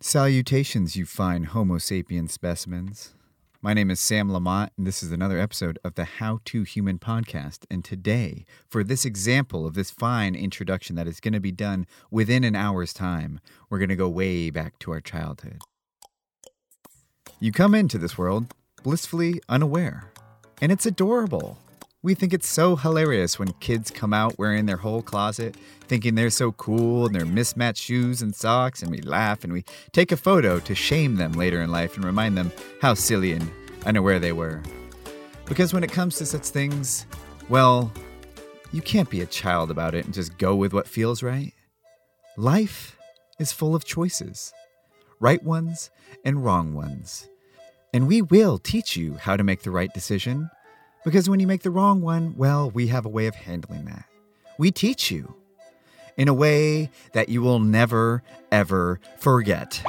Salutations, you fine Homo sapien specimens. My name is Sam Lamont, and this is another episode of the How to Human podcast. And today, for this example of this fine introduction that is going to be done within an hour's time, we're going to go way back to our childhood. You come into this world blissfully unaware, and it's adorable. We think it's so hilarious when kids come out wearing their whole closet, thinking they're so cool and their mismatched shoes and socks, and we laugh and we take a photo to shame them later in life and remind them how silly and unaware they were. Because when it comes to such things, well, you can't be a child about it and just go with what feels right. Life is full of choices right ones and wrong ones. And we will teach you how to make the right decision because when you make the wrong one, well, we have a way of handling that. We teach you in a way that you will never, ever forget.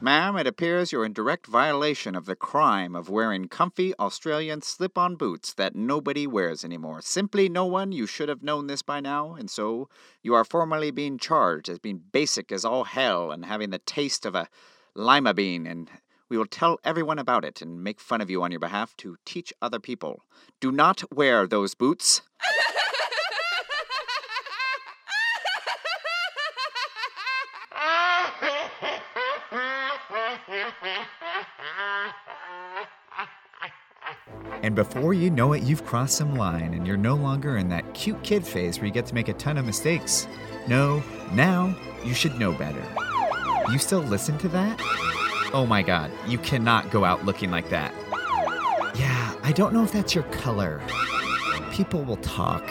Ma'am, it appears you're in direct violation of the crime of wearing comfy Australian slip on boots that nobody wears anymore. Simply no one, you should have known this by now, and so you are formally being charged as being basic as all hell and having the taste of a lima bean and we will tell everyone about it and make fun of you on your behalf to teach other people. Do not wear those boots. And before you know it, you've crossed some line and you're no longer in that cute kid phase where you get to make a ton of mistakes. No, now you should know better. You still listen to that? Oh my god, you cannot go out looking like that. Yeah, I don't know if that's your color. People will talk.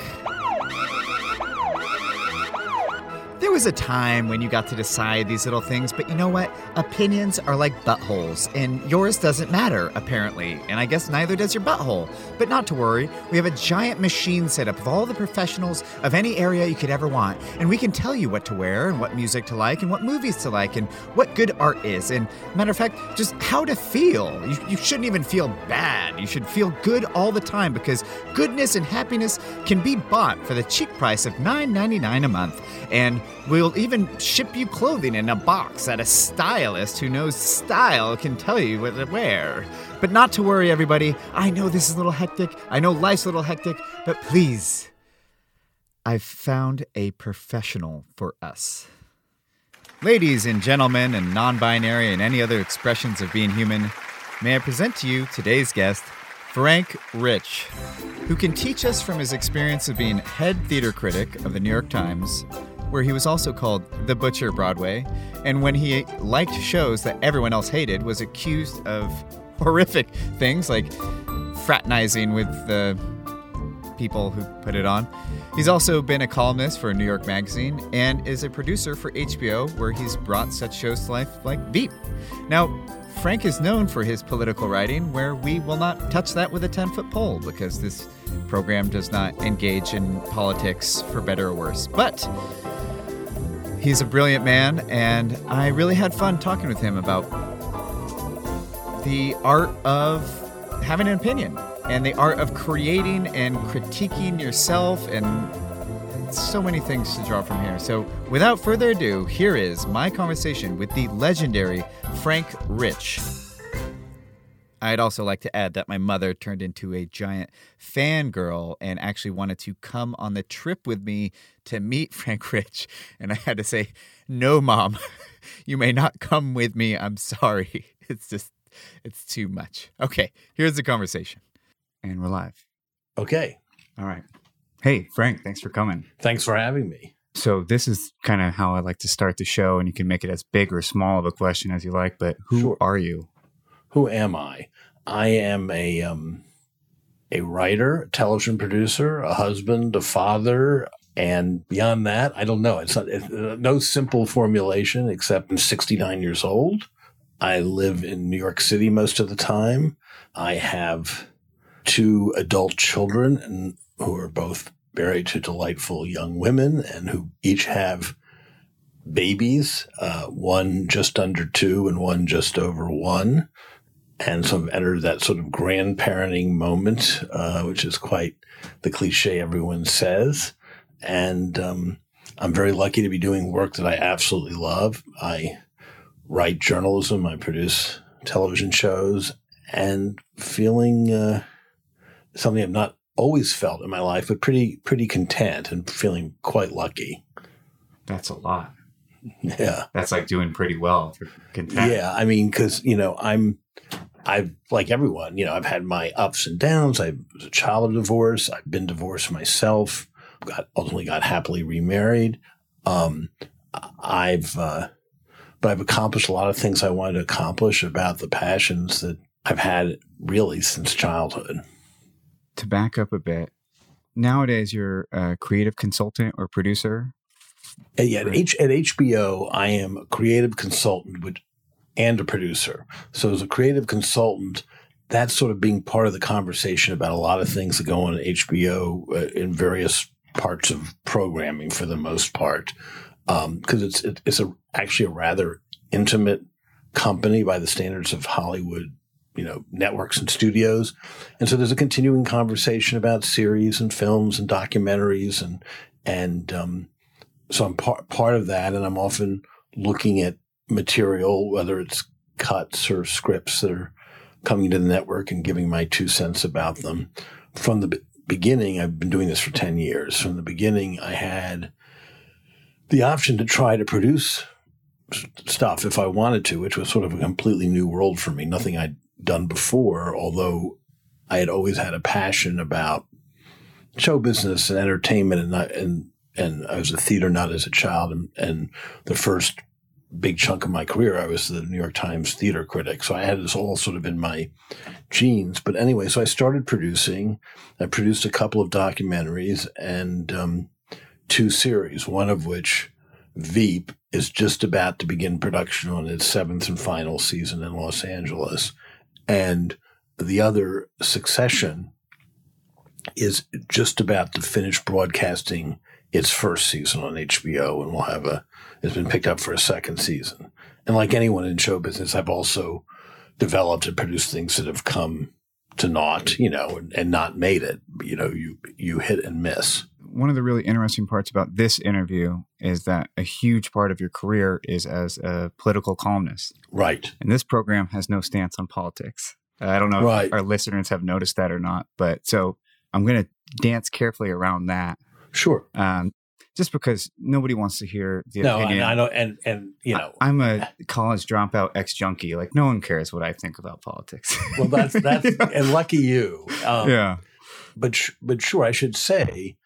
There was a time when you got to decide these little things, but you know what? Opinions are like buttholes, and yours doesn't matter, apparently. And I guess neither does your butthole. But not to worry, we have a giant machine set up of all the professionals of any area you could ever want, and we can tell you what to wear, and what music to like, and what movies to like, and what good art is, and matter of fact, just how to feel. You, you shouldn't even feel bad. You should feel good all the time because goodness and happiness can be bought for the cheap price of $9.99 a month. And We'll even ship you clothing in a box that a stylist who knows style can tell you what to wear. But not to worry, everybody. I know this is a little hectic. I know life's a little hectic, but please, I've found a professional for us. Ladies and gentlemen, and non binary and any other expressions of being human, may I present to you today's guest, Frank Rich, who can teach us from his experience of being head theater critic of the New York Times where he was also called the Butcher Broadway, and when he liked shows that everyone else hated, was accused of horrific things like fraternizing with the people who put it on. He's also been a columnist for New York Magazine and is a producer for HBO, where he's brought such shows to life like Veep. Now, Frank is known for his political writing, where we will not touch that with a 10 foot pole because this program does not engage in politics for better or worse. But He's a brilliant man, and I really had fun talking with him about the art of having an opinion and the art of creating and critiquing yourself and so many things to draw from here. So, without further ado, here is my conversation with the legendary Frank Rich. I'd also like to add that my mother turned into a giant fangirl and actually wanted to come on the trip with me to meet Frank Rich. And I had to say, no, mom, you may not come with me. I'm sorry. It's just, it's too much. Okay, here's the conversation. And we're live. Okay. All right. Hey, Frank, thanks for coming. Thanks for having me. So, this is kind of how I like to start the show, and you can make it as big or small of a question as you like, but who sure. are you? Who am I? I am a um, a writer, a television producer, a husband, a father, and beyond that, I don't know. It's, not, it's no simple formulation except I'm 69 years old. I live in New York City most of the time. I have two adult children and who are both married to delightful young women and who each have babies, uh, one just under two and one just over one and sort of entered that sort of grandparenting moment, uh, which is quite the cliche everyone says. And um, I'm very lucky to be doing work that I absolutely love. I write journalism, I produce television shows, and feeling uh, something I've not always felt in my life, but pretty pretty content and feeling quite lucky. That's a lot. Yeah, That's like doing pretty well for content. yeah. I mean, because you know, I'm I've like everyone, you know, I've had my ups and downs. I was a child of divorce. I've been divorced myself. Got ultimately got happily remarried. Um, I've uh, but I've accomplished a lot of things I wanted to accomplish about the passions that I've had really since childhood. To back up a bit, nowadays you're a creative consultant or producer. And yeah, at, H, at HBO, I am a creative consultant with, and a producer. So as a creative consultant, that's sort of being part of the conversation about a lot of things that go on at HBO uh, in various parts of programming for the most part, because it's it, it's a actually a rather intimate company by the standards of Hollywood, you know, networks and studios, and so there's a continuing conversation about series and films and documentaries and and um, so I'm part part of that, and I'm often looking at material, whether it's cuts or scripts that are coming to the network, and giving my two cents about them. From the beginning, I've been doing this for ten years. From the beginning, I had the option to try to produce stuff if I wanted to, which was sort of a completely new world for me. Nothing I'd done before, although I had always had a passion about show business and entertainment and not, and and I was a theater nut as a child and, and the first big chunk of my career I was the New York Times theater critic. So I had this all sort of in my genes. But anyway, so I started producing. I produced a couple of documentaries and um, two series, one of which Veep is just about to begin production on its seventh and final season in Los Angeles. And the other Succession is just about to finish broadcasting its first season on HBO and will have a, it's been picked up for a second season. And like anyone in show business, I've also developed and produced things that have come to naught, you know, and, and not made it. You know, you, you hit and miss. One of the really interesting parts about this interview is that a huge part of your career is as a political columnist. Right. And this program has no stance on politics. I don't know Right. if our listeners have noticed that or not, but so I'm going to dance carefully around that, Sure. um, just because nobody wants to hear the No, opinion. I know, and, and, you know, I'm a college dropout ex junkie. Like no one cares what I think about politics. well, that's, that's, and lucky you. Um, yeah. but but sure, I should say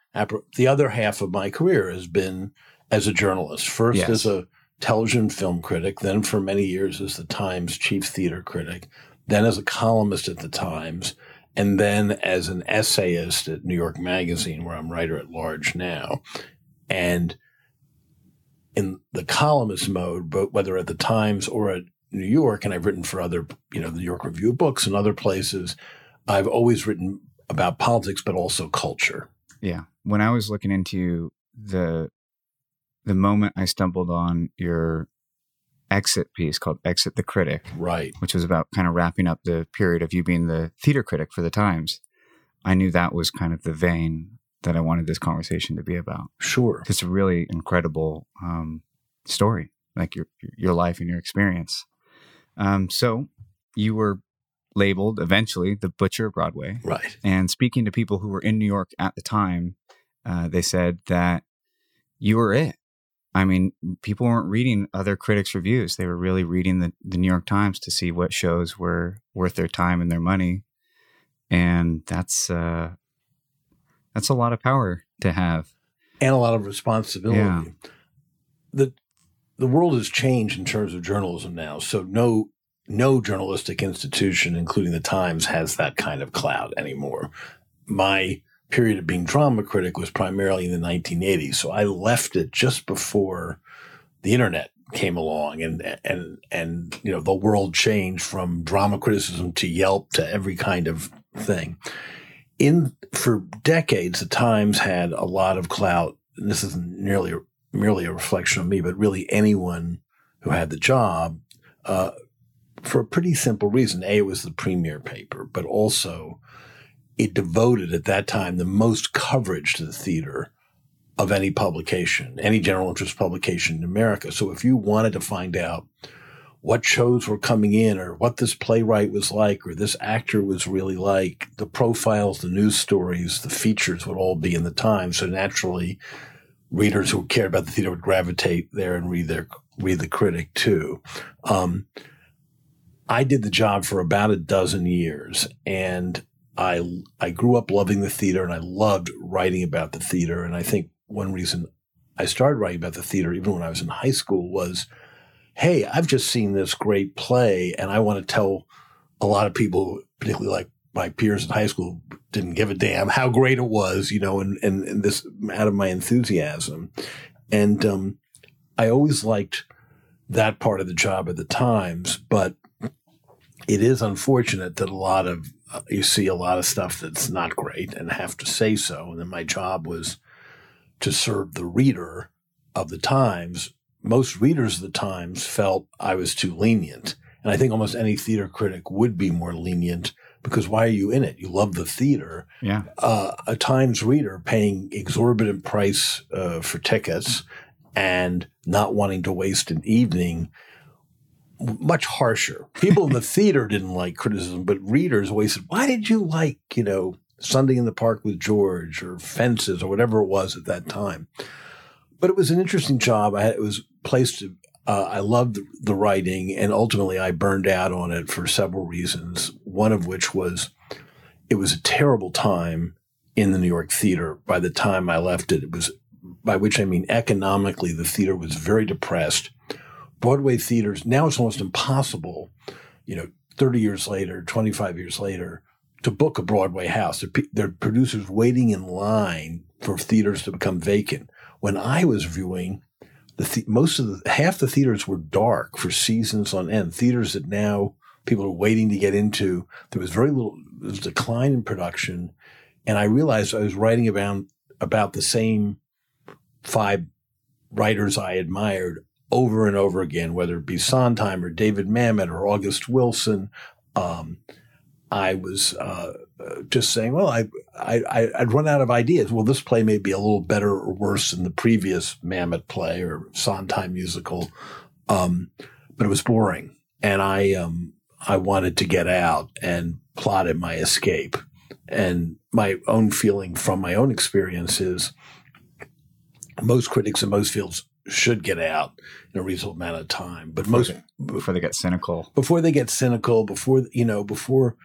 the other half of my career has been as a journalist. First Yes. as a television film critic, then for many years as the Times chief theater critic, then as a columnist at the Times, and then as an essayist at New York Magazine, where I'm writer at large now. And in the columnist mode, but whether at the Times or at New York, and I've written for other, you know, the New York Review of Books and other places, I've always written about politics, but also culture. Yeah. When I was looking into the the moment I stumbled on your exit piece called Exit the Critic, Right. which was about kind of wrapping up the period of you being the theater critic for the Times, I knew that was kind of the vein that I wanted this conversation to be about. Sure. It's a really incredible um, story, like your your life and your experience. Um, so you were labeled eventually the Butcher of Broadway. Right. And speaking to people who were in New York at the time, uh, they said that you were it. I mean, people weren't reading other critics' reviews. They were really reading the, the New York Times to see what shows were worth their time and their money. And that's uh, that's a lot of power to have. And a lot of responsibility. Yeah. The the world has changed in terms of journalism now. So no no journalistic institution, including the Times, has that kind of clout anymore. My period of being drama critic was primarily in the 1980s. So I left it just before the internet came along and and and you know the world changed from drama criticism to Yelp to every kind of thing. In for decades, the Times had a lot of clout. And this isn't nearly merely a reflection of me, but really anyone who had the job, uh, for a pretty simple reason. A, it was the premier paper, but also it devoted at that time the most coverage to the theater of any publication, any general interest publication in America. So if you wanted to find out what shows were coming in or what this playwright was like or this actor was really like, the profiles, the news stories, the features would all be in the Times. So naturally, readers who cared about the theater would gravitate there and read their read the critic too. Um, I did the job for about a dozen years, and I I grew up loving the theater, and I loved writing about the theater. And I think one reason I started writing about the theater, even when I was in high school, was, hey, I've just seen this great play, and I want to tell a lot of people, particularly like my peers in high school, didn't give a damn how great it was, you know, and and, and this out of my enthusiasm, and um, I always liked that part of the job at the Times, but it is unfortunate that a lot of you see a lot of stuff that's not great and have to say so. And then my job was to serve the reader of the Times. Most readers of the Times felt I was too lenient. And I think almost any theater critic would be more lenient because why are you in it? You love the theater. Yeah. Uh, a Times reader paying exorbitant price uh, for tickets and not wanting to waste an evening much harsher. People in the theater didn't like criticism, but readers always said, "Why did you like, you know, Sunday in the Park with George or Fences or whatever it was at that time?" But it was an interesting job. I had, it was placed. Uh, I loved the writing, and ultimately, I burned out on it for several reasons. One of which was it was a terrible time in the New York theater. By the time I left it, it was by which I mean economically, the theater was very depressed Broadway theaters, now it's almost impossible, you know, 30 years later, 25 years later, to book a Broadway house. There, are producers waiting in line for theaters to become vacant. When I was viewing, the, th- most of the half the theaters were dark for seasons on end. Theaters that now people are waiting to get into. There was very little there was decline in production, and I realized I was writing about about the same five writers I admired over and over again, whether it be Sondheim or David Mamet or August Wilson. Um, I was uh, just saying, well, I, I, I'd run out of ideas. Well, this play may be a little better or worse than the previous Mamet play or Sondheim musical, um, but it was boring, and I um, I wanted to get out and plotted my escape. And my own feeling from my own experience is most critics in most fields should get out in a reasonable amount of time. But before most they, before they get cynical, before they get cynical, before you know, before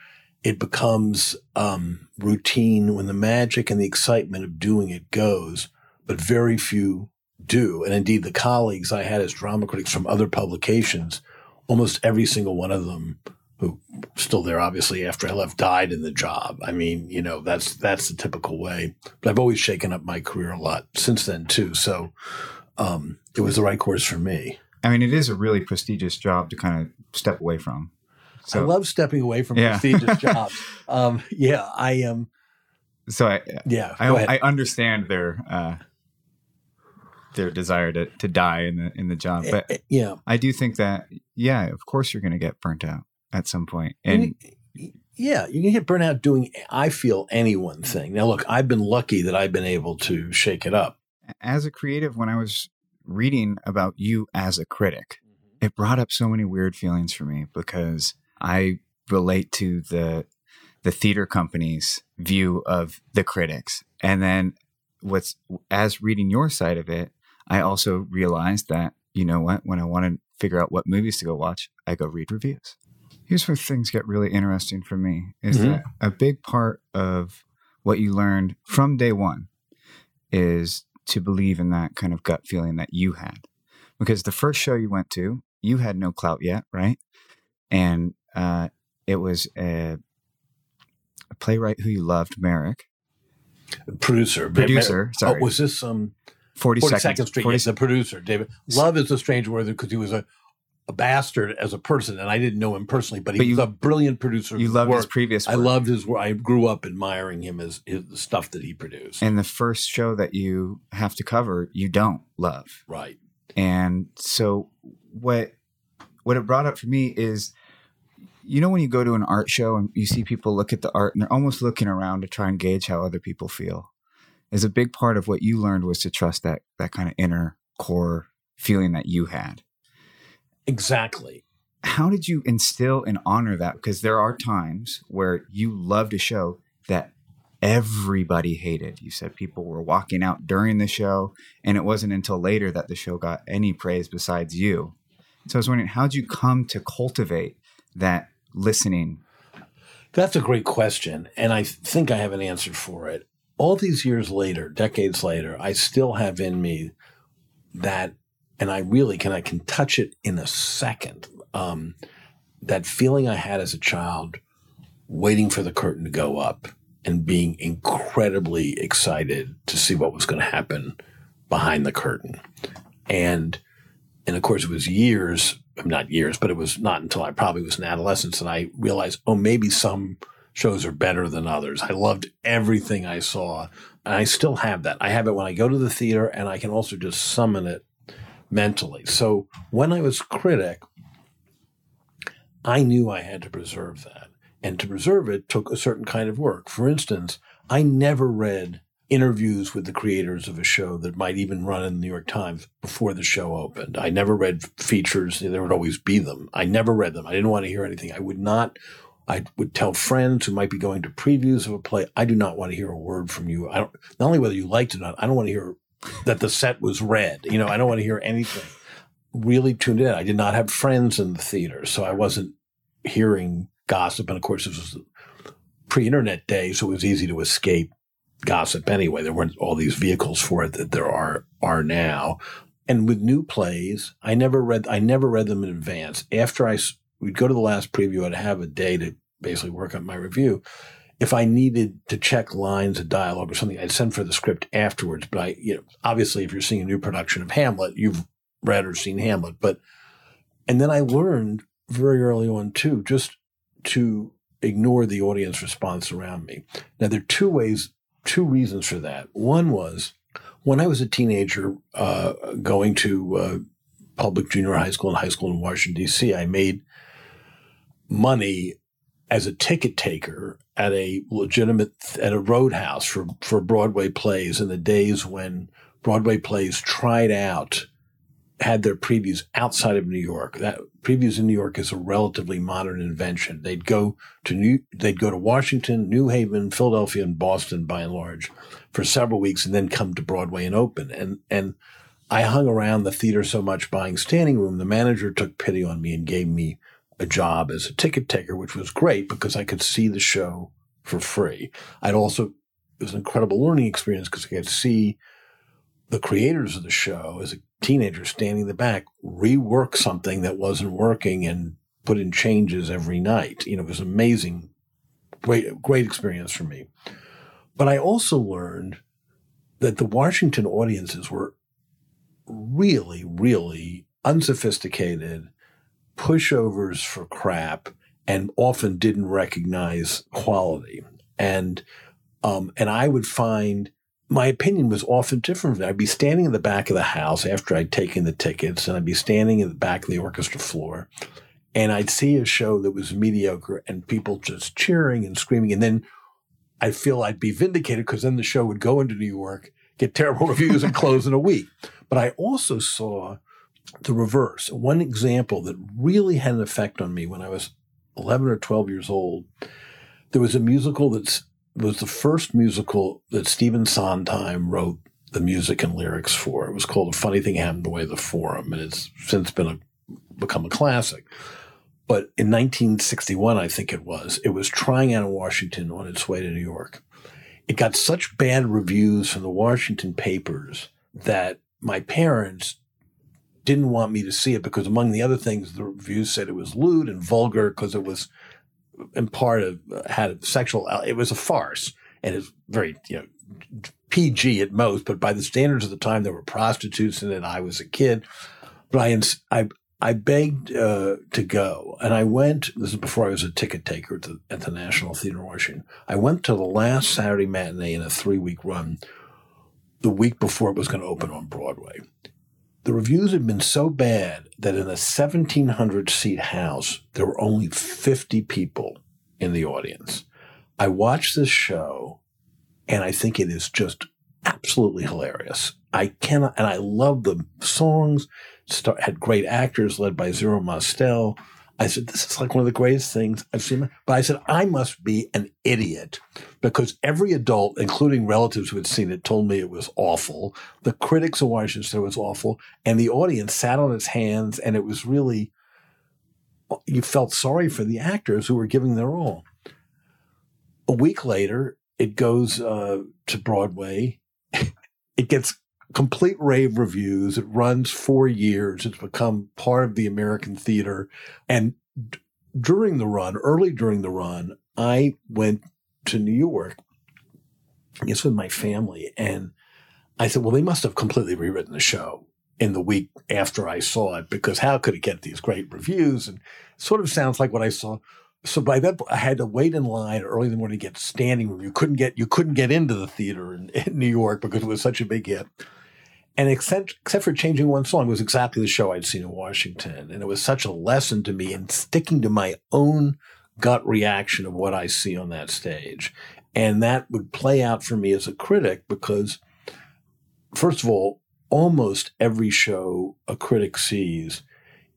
it becomes um, routine, when the magic and the excitement of doing it goes, but very few do. And indeed, the colleagues I had as drama critics from other publications, almost every single one of them who still there obviously after I left died in the job. I mean, you know, that's that's the typical way. But I've always shaken up my career a lot since then too. So um, it was the right course for me. I mean, it is a really prestigious job to kind of step away from. So, I love stepping away from Yeah. prestigious jobs. Um, yeah, I am. Um, so I, yeah, I. I understand their uh, their desire to, to die in the in the job, but Eh, eh, yeah, I do think that yeah, of course you're going to get burnt out at some point, and yeah, you're going to get burnt out doing. I feel any one thing. Now, look, I've been lucky that I've been able to shake it up. As a creative, when I was reading about you as a critic, it brought up so many weird feelings for me because I relate to the the theater company's view of the critics. And then what's as reading your side of it, I also realized that, you know what, when I want to figure out what movies to go watch, I go read reviews. Here's where things get really interesting for me is Mhm. that a big part of what you learned from day one is to believe in that kind of gut feeling that you had. Because the first show you went to, you had no clout yet, right? And uh, it was a, a playwright who you loved, Merrick, Producer, producer. Oh, Sorry, was this um 40, 42nd seconds. Street? 40 yes, the producer, David. Love is a strange word because he was a, a bastard as a person, and I didn't know him personally, but he But you- was a brilliant producer. you loved his work- previous I work. loved his work. I grew up admiring him as his, the stuff that he produced. And the first show that you have to cover, you don't love. right. And so what what it brought up for me is you know when you go to an art show and you see people look at the art and they're almost looking around to try and gauge how other people feel. is a big part of what you learned was to trust that that kind of inner core feeling that you had. Exactly. How did you instill and honor that? Because there are times where you loved a show that everybody hated. You said people were walking out during the show, and it wasn't until later that the show got any praise besides you. So I was wondering, how did you come to cultivate that listening? That's a great question. And I think I have an answer for it. All these years later, decades later, I still have in me that, and I really can, I can touch it in a second. Um, that feeling I had as a child, waiting for the curtain to go up and being incredibly excited to see what was going to happen behind the curtain. And, and of course, it was years, not years, but it was not until I probably was in adolescence that I realized, oh, maybe some shows are better than others. I loved everything I saw. And I still have that. I have it when I go to the theater and I can also just summon it mentally. So when I was critic, I knew I had to preserve that. And to preserve it took a certain kind of work. For instance, I never read interviews with the creators of a show that might even run in the New York Times before the show opened. I never read features. There would always be them. I never read them. I didn't want to hear anything. I would not. I would tell friends who might be going to previews of a play, I do not want to hear a word from you. I don't, not only whether you liked it or not, I don't want to hear that the set was red. You know, I don't want to hear anything. Really tuned in. I did not have friends in the theater, so I wasn't hearing gossip. And of course, this was pre-internet day, so it was easy to escape gossip anyway. There weren't all these vehicles for it that there are are now. And with new plays, I never read I never read them in advance. After I we'd go to the last preview, I'd have a day to basically work on my review. If I needed to check lines of dialogue or something, I'd send for the script afterwards. But I, you know, obviously, if you're seeing a new production of Hamlet, you've read or seen Hamlet. But and then I learned very early on too, just to ignore the audience response around me. Now, there are two ways, two reasons for that. One was when I was a teenager uh, going to uh, public junior high school and high school in Washington, D.C., I made money as a ticket taker at a legitimate, at a roadhouse for, for Broadway plays in the days when Broadway plays tried out had their previews outside of New York. That previews in New York is a relatively modern invention. They'd go to New, they'd go to Washington, New Haven, Philadelphia, and Boston by and large for several weeks, and then come to Broadway and open. And and I hung around the theater so much buying standing room. The manager took pity on me and gave me a job as a ticket taker, which was great because I could see the show for free. I'd also it was an incredible learning experience because I could see the creators of the show as a teenager standing in the back rework something that wasn't working and put in changes every night. You know, it was amazing, great, great experience for me. But I also learned that the Washington audiences were really, really unsophisticated, pushovers for crap, and often didn't recognize quality. And um, and I would find my opinion was often different. I'd be standing in the back of the house after I'd taken the tickets, and I'd be standing in the back of the orchestra floor, and I'd see a show that was mediocre and people just cheering and screaming. And then I'd feel I'd be vindicated because then the show would go into New York, get terrible reviews, and close in a week. But I also saw the reverse. One example that really had an effect on me when I was 11 or 12 years old. There was a musical that was the first musical that Stephen Sondheim wrote the music and lyrics for. It was called A Funny Thing Happened Away the Forum, and it's since been a, become a classic. But in 1961, I think it was, it was trying out in Washington on its way to New York. It got such bad reviews from the Washington papers that my parents didn't want me to see it because, among the other things, the reviews said it was lewd and vulgar because it was in part of had sexual. It was a farce, and it's very you know PG at most. But by the standards of the time, there were prostitutes in it. I was a kid, but I I I begged uh, to go, and I went. This is before I was a ticket taker at the, at the National Theater in Washington. I went to the last Saturday matinee in a three week run, the week before it was going to open on Broadway. The reviews had been so bad that in a 1,700 seat house, there were only 50 people in the audience. I watched this show and I think it is just absolutely hilarious. I cannot, and I love the songs. Had great actors led by Zero Mostel. I said, this is like one of the greatest things I've seen. But I said, I must be an idiot because every adult, including relatives who had seen it, told me it was awful. The critics of Washington said it was awful. And the audience sat on its hands and it was really, you felt sorry for the actors who were giving their all. A week later, it goes uh, to Broadway. it gets complete rave reviews. It runs four years. It's become part of the American theater. And d- during the run, early during the run, I went to New York, I guess with my family. And I said, well, they must have completely rewritten the show in the week after I saw it because how could it get these great reviews? And sort of sounds like what I saw. So by that, I had to wait in line early in the morning to get standing room. You couldn't get you couldn't get into the theater in, in New York because it was such a big hit. And except, except for changing one song, it was exactly the show I'd seen in Washington. And it was such a lesson to me in sticking to my own gut reaction of what I see on that stage. And that would play out for me as a critic because, first of all, almost every show a critic sees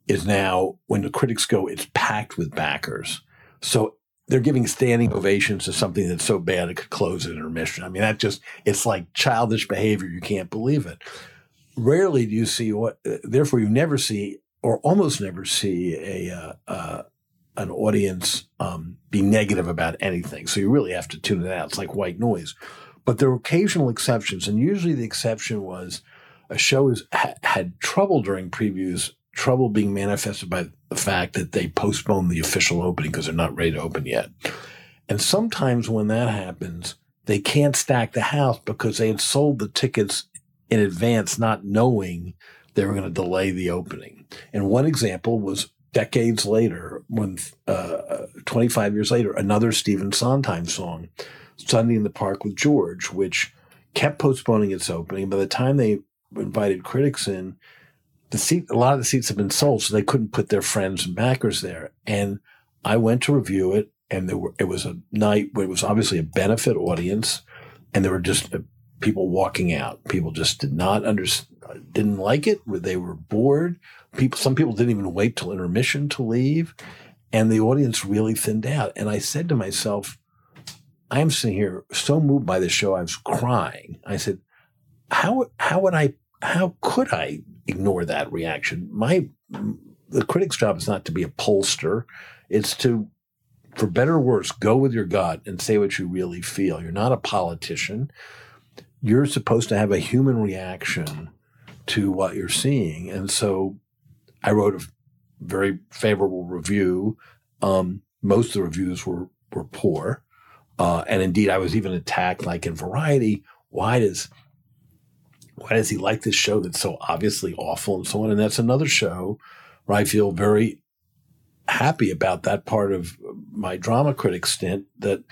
is now, when the critics go, it's packed with backers. So they're giving standing ovations to something that's so bad it could close intermission. I mean, that just, it's like childish behavior. You can't believe it. Rarely do you see what, therefore, you never see or almost never see a, uh, uh, an audience um, be negative about anything. So you really have to tune it out. It's like white noise. But there are occasional exceptions. And usually the exception was a show is, ha- had trouble during previews trouble being manifested by the fact that they postponed the official opening because they're not ready to open yet. And sometimes when that happens, they can't stack the house because they had sold the tickets in advance, not knowing they were going to delay the opening. And one example was decades later, when uh, 25 years later, another Stephen Sondheim song, Sunday in the Park with George, which kept postponing its opening. By the time they invited critics in, the seat, a lot of the seats have been sold, so they couldn't put their friends and backers there. And I went to review it, and there were it was a night where it was obviously a benefit audience, and there were just uh, people walking out. People just did not understand, didn't like it. They were bored. People, some people didn't even wait till intermission to leave, and the audience really thinned out. And I said to myself, I am sitting here so moved by this show, I was crying. I said, how how would I how could I ignore that reaction? My the critic's job is not to be a pollster; it's to, for better or worse, go with your gut and say what you really feel. You're not a politician. You're supposed to have a human reaction to what you're seeing, and so I wrote a very favorable review. Um, most of the reviews were were poor, uh, and indeed, I was even attacked, like in Variety. Why does why does he like this show that's so obviously awful and so on? And that's another show where I feel very happy about that part of my drama critic stint that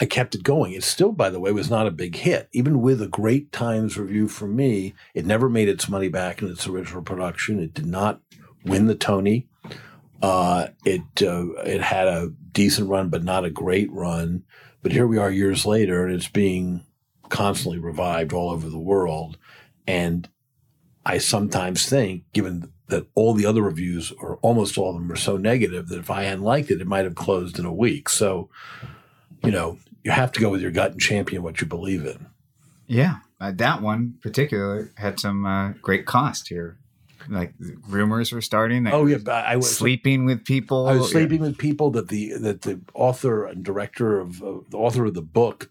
I kept it going. It still, by the way, was not a big hit. Even with a great Times review from me, it never made its money back in its original production. It did not win the Tony. Uh, it uh, it had a decent run, but not a great run. But here we are years later, and it's being constantly revived all over the world. And I sometimes think, given that all the other reviews, or almost all of them, are so negative, that if I hadn't liked it, it might have closed in a week. So, you know, you have to go with your gut and champion what you believe in. Yeah, uh, that one particular had some uh, great cost here. Like rumors were starting. Oh yeah, I was sleeping with people. I was sleeping yeah. with people that the that the author and director of uh, the author of the book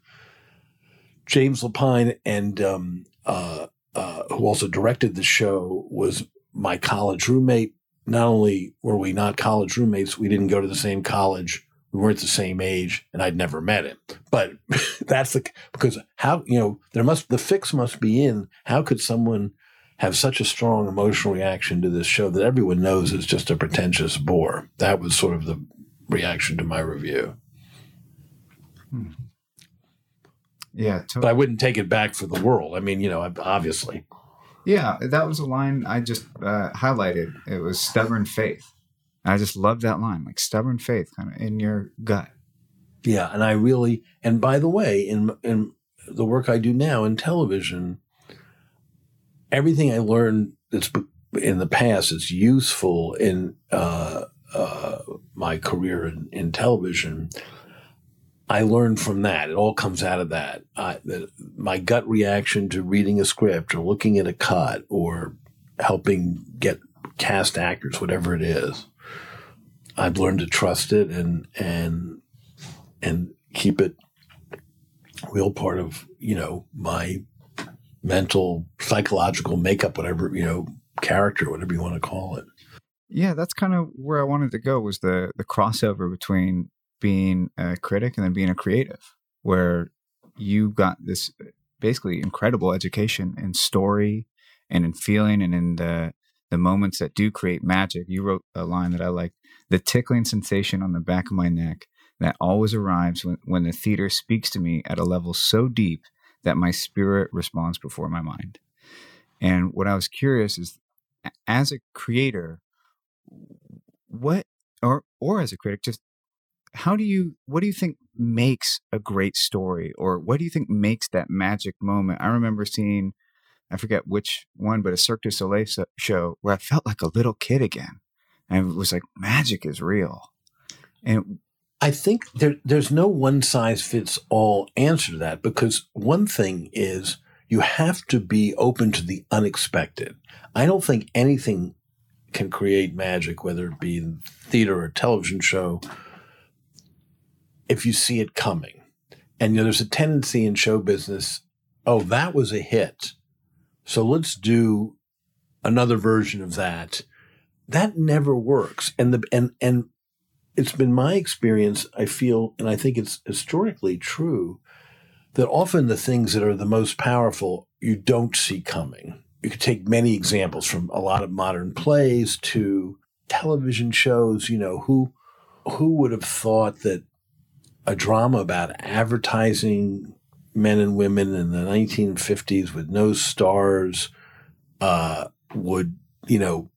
James Lapine and um, uh, uh, who also directed the show was my college roommate. Not only were we not college roommates, we didn't go to the same college. We weren't the same age, and I'd never met him. But that's the because how you know there must the fix must be in. How could someone have such a strong emotional reaction to this show that everyone knows is just a pretentious bore? That was sort of the reaction to my review. Hmm. Yeah, totally. but I wouldn't take it back for the world. I mean, you know, obviously. Yeah, that was a line I just uh, highlighted. It was stubborn faith. I just love that line, like stubborn faith, kind of in your gut. Yeah, and I really, and by the way, in in the work I do now in television, everything I learned that's in the past is useful in uh, uh, my career in, in, television. I learned from that. It all comes out of that. the, my gut reaction to reading a script or looking at a cut or helping get cast actors, whatever it is. I've learned to trust it and and and keep it real part of you know my mental psychological makeup whatever you know character whatever you want to call it yeah that's kind of where i wanted to go was the the crossover between being a critic and then being a creative where you got this uh, basically incredible education in story and in feeling and in the the moments that do create magic you wrote a line that i like the tickling sensation on the back of my neck that always arrives when, when the theater speaks to me at a level so deep that my spirit responds before my mind. And what I was curious is, as a creator, what or or as a critic, just how do you what do you think makes a great story, or what do you think makes that magic moment? I remember seeing, I forget which one, but a Cirque du Soleil show where I felt like a little kid again, and it was like magic is real. And I think there, there's no one size fits all answer to that because one thing is you have to be open to the unexpected. I don't think anything can create magic, whether it be theater or television show, if you see it coming. And you know, there's a tendency in show business, oh, that was a hit. So let's do another version of that. That never works. And the and and it's been my experience, I feel, and I think it's historically true, that often the things that are the most powerful you don't see coming. You could take many examples from a lot of modern plays to television shows, you know, who who would have thought that a drama about advertising men and women in the 1950s with no stars uh, would, you know,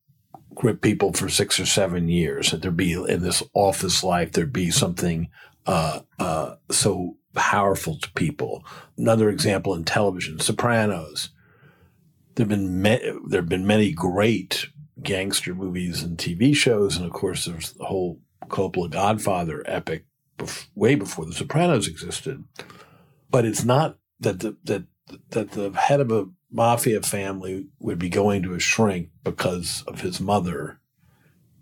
grip people for six or seven years. That there'd be in this office life, there'd be something uh, uh, so powerful to people. Another example in television, Sopranos. There've been me- there've been many great gangster movies and TV shows, and of course, there's the whole Coppola Godfather epic bef- way before The Sopranos existed. But it's not that the that that the head of a mafia family would be going to a shrink because of his mother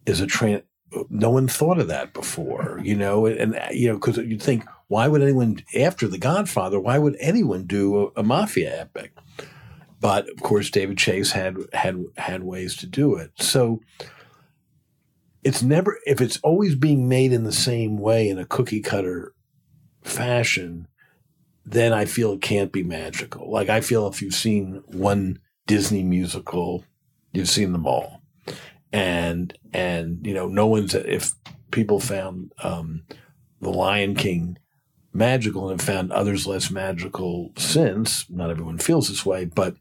is a trans. No one thought of that before, you know, and, you know, because you'd think, why would anyone after The Godfather? Why would anyone do a, a mafia epic? But of course, David Chase had had had ways to do it. So it's never if it's always being made in the same way in a cookie cutter fashion then I feel it can't be magical. Like I feel if you've seen one Disney musical, you've seen them all. And and you know, no one's if people found um, the Lion King magical and have found others less magical since, not everyone feels this way, but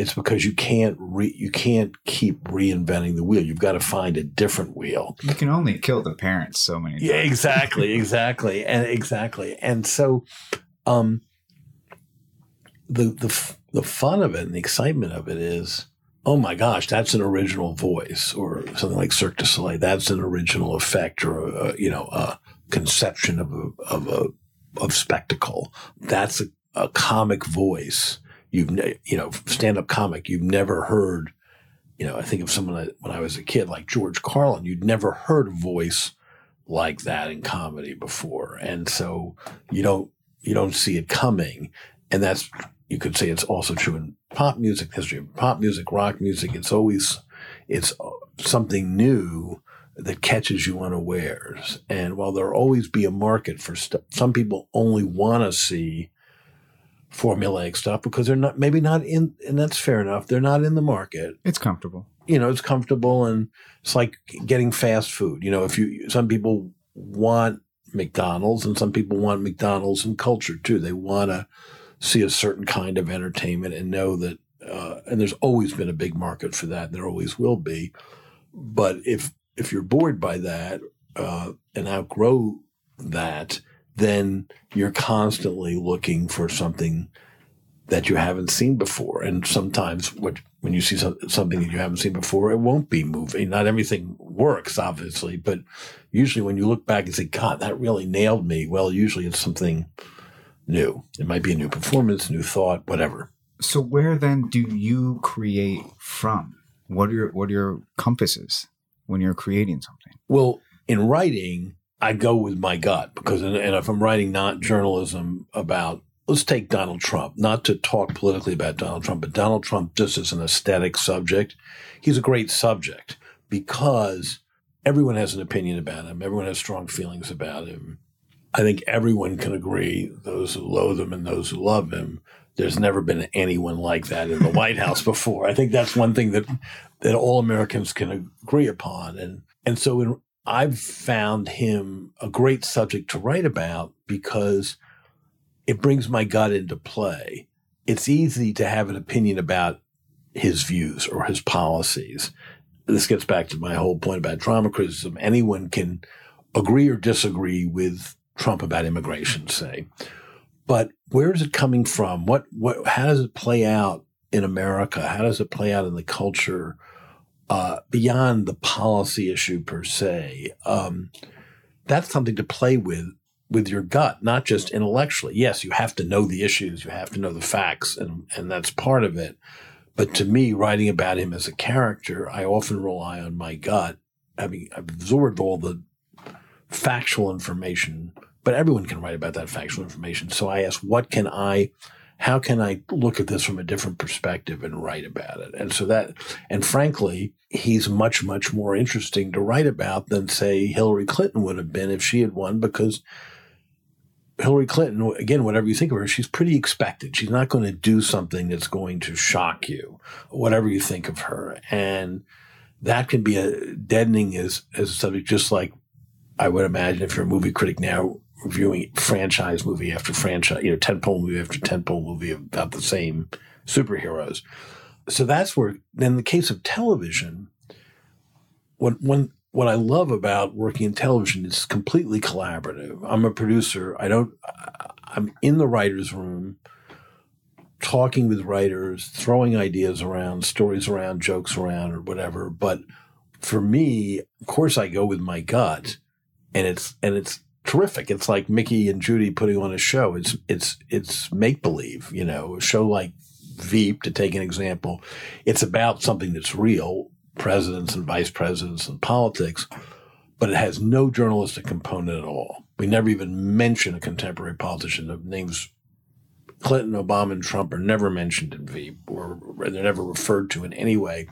it's because you can't re, you can't keep reinventing the wheel. You've got to find a different wheel. You can only kill the parents so many times. Yeah, exactly, exactly, and exactly. And so um, the the the fun of it and the excitement of it is, oh my gosh, that's an original voice, or something like Cirque du Soleil. That's an original effect, or a, you know, a conception of a of a of spectacle. That's a, a comic voice. You've you know, stand up comic. You've never heard. You know, I think of someone that, when I was a kid, like George Carlin. You'd never heard a voice like that in comedy before, and so you don't you don't see it coming. And that's, you could say it's also true in pop music, history pop music, rock music. It's always, it's uh, something new that catches you unawares. And while there'll always be a market for stuff, some people only want to see formulaic stuff because they're not, maybe not in, and that's fair enough. They're not in the market. It's comfortable. You know, it's comfortable and it's like getting fast food. You know, if you, some people want McDonald's, and some people want McDonald's and culture too. They want to see a certain kind of entertainment and know that, uh, and there's always been a big market for that, and there always will be. But if if you're bored by that uh, and outgrow that, then you're constantly looking for something that you haven't seen before. And sometimes what, when you see something that you haven't seen before, it won't be moving. Not everything works, obviously, but usually when you look back and say, God, that really nailed me, well, usually it's something new. It might be a new performance, new thought, whatever. So where then do you create from? What are your what are your compasses when you're creating something? Well, in writing, I go with my gut because, and if I'm writing not journalism about let's take Donald Trump, not to talk politically about Donald Trump, but Donald Trump just as an aesthetic subject. He's a great subject because everyone has an opinion about him. Everyone has strong feelings about him. I think everyone can agree, those who loathe him and those who love him. There's never been anyone like that in the White House before. I think that's one thing that that all Americans can agree upon. And and so in, I've found him a great subject to write about because – it brings my gut into play. It's easy to have an opinion about his views or his policies. This gets back to my whole point about drama criticism. Anyone can agree or disagree with Trump about immigration, say. But where is it coming from? What what how does it play out in America? How does it play out in the culture uh, beyond the policy issue per se? Um, that's something to play with with your gut, not just intellectually. Yes, you have to know the issues, you have to know the facts, and, and that's part of it. But to me, writing about him as a character, I often rely on my gut. Having absorbed all the factual information, but everyone can write about that factual information. So I ask, what can I, how can I look at this from a different perspective and write about it? And so that, and frankly, he's much, much more interesting to write about than, say, Hillary Clinton would have been if she had won, because Hillary Clinton, again, whatever you think of her, she's pretty expected. She's not going to do something that's going to shock you, whatever you think of her. And that can be a deadening as, as a subject, just like I would imagine if you're a movie critic now reviewing franchise movie after franchise, you know, tentpole movie after tentpole movie about the same superheroes. So that's where, in the case of television, what one what I love about working in television is completely collaborative. I'm a producer. I don't, I'm in the writer's room talking with writers, throwing ideas around, stories around, jokes around, or whatever. But for me, of course, I go with my gut and it's, and it's terrific. It's like Mickey and Judy putting on a show. It's, it's, it's make believe, you know, a show like Veep, to take an example. It's about something that's real presidents and vice presidents and politics, but it has no journalistic component at all. We never even mention a contemporary politician. The names Clinton, Obama, and Trump are never mentioned in Veep, or they're never referred to in any way.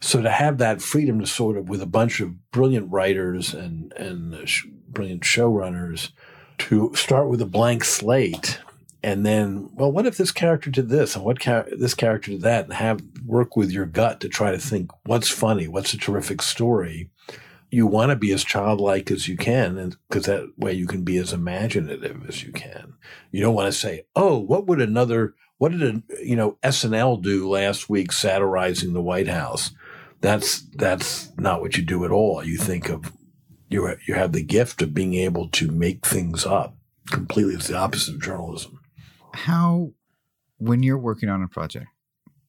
So to have that freedom to sort of, with a bunch of brilliant writers and and sh- brilliant showrunners, to start with a blank slate and then well what if this character did this and what this character did that and have work with your gut to try to think what's funny what's a terrific story? You want to be as childlike as you can because that way you can be as imaginative as you can. You don't want to say oh what would another what did a you know snl do last week satirizing the white house that's that's not what you do at all. You think of you you have the gift of being able to make things up completely. It's the opposite of journalism. How when you're working on a project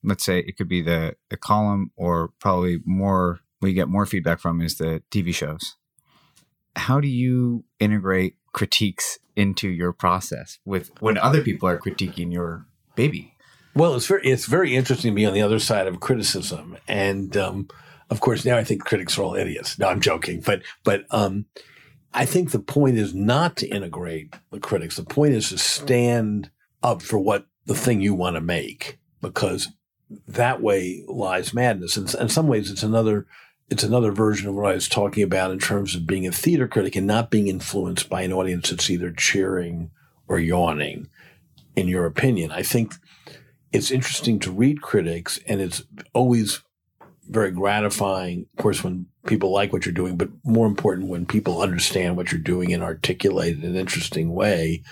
let's say it could be the the column or probably more we get more feedback from is the tv shows. How do you integrate critiques into your process with when other people are critiquing your baby well it's very it's very interesting to be on the other side of criticism and um, of course now i think critics are all idiots no i'm joking but but um, i think the point is not to integrate the critics the point is to stand up for what the thing you want to make because that way lies madness. And in some ways, it's another it's another version of what I was talking about in terms of being a theater critic and not being influenced by an audience that's either cheering or yawning. In your opinion, I think it's interesting to read critics, and it's always very gratifying, of course, when people like what you're doing, but more important when people understand what you're doing and articulate it in an interesting way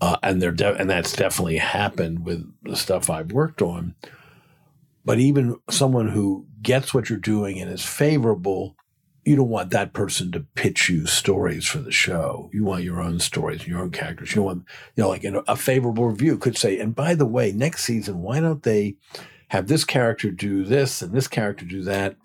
uh, and they're de- and that's definitely happened with the stuff I've worked on. But even someone who gets what you're doing and is favorable, you don't want that person to pitch you stories for the show. You want your own stories, your own characters. You want, you know, like in a favorable review could say, and by the way, next season, why don't they have this character do this and this character do that?